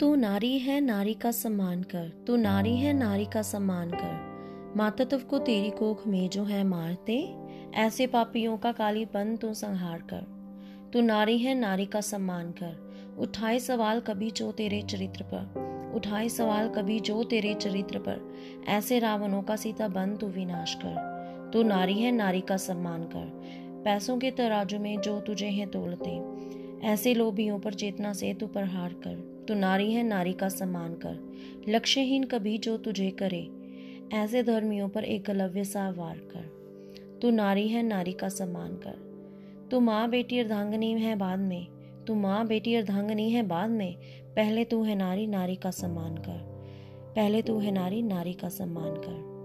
तू नारी है, नारी का सम्मान कर। तू नारी है, नारी का सम्मान कर। मातत्व को तेरी कोख में जो है मारते ऐसे पापियों का कालीपन तू संहार कर। तू नारी है, नारी का सम्मान कर। उठाए सवाल कभी जो तेरे चरित्र पर। उठाए सवाल कभी जो तेरे चरित्र पर। ऐसे रावणों का सीता बन तू विनाश कर। तू नारी है, नारी का सम्मान कर। पैसों के तराजू में जो तुझे है तोलते ऐसे लोभियों पर चेतना से तू प्रहार कर। तू नारी है, नारी का सम्मान कर। लक्ष्यहीन कभी जो तुझे करे, ऐसे धर्मियों पर एक गलव्य सा वार कर। तू नारी है, नारी का सम्मान कर। तू माँ बेटी अर्धांगनी है बाद में। तू माँ बेटी अर्धांगनी है बाद में। पहले तू है नारी नारी का सम्मान कर। पहले तू है नारी नारी का सम्मान कर।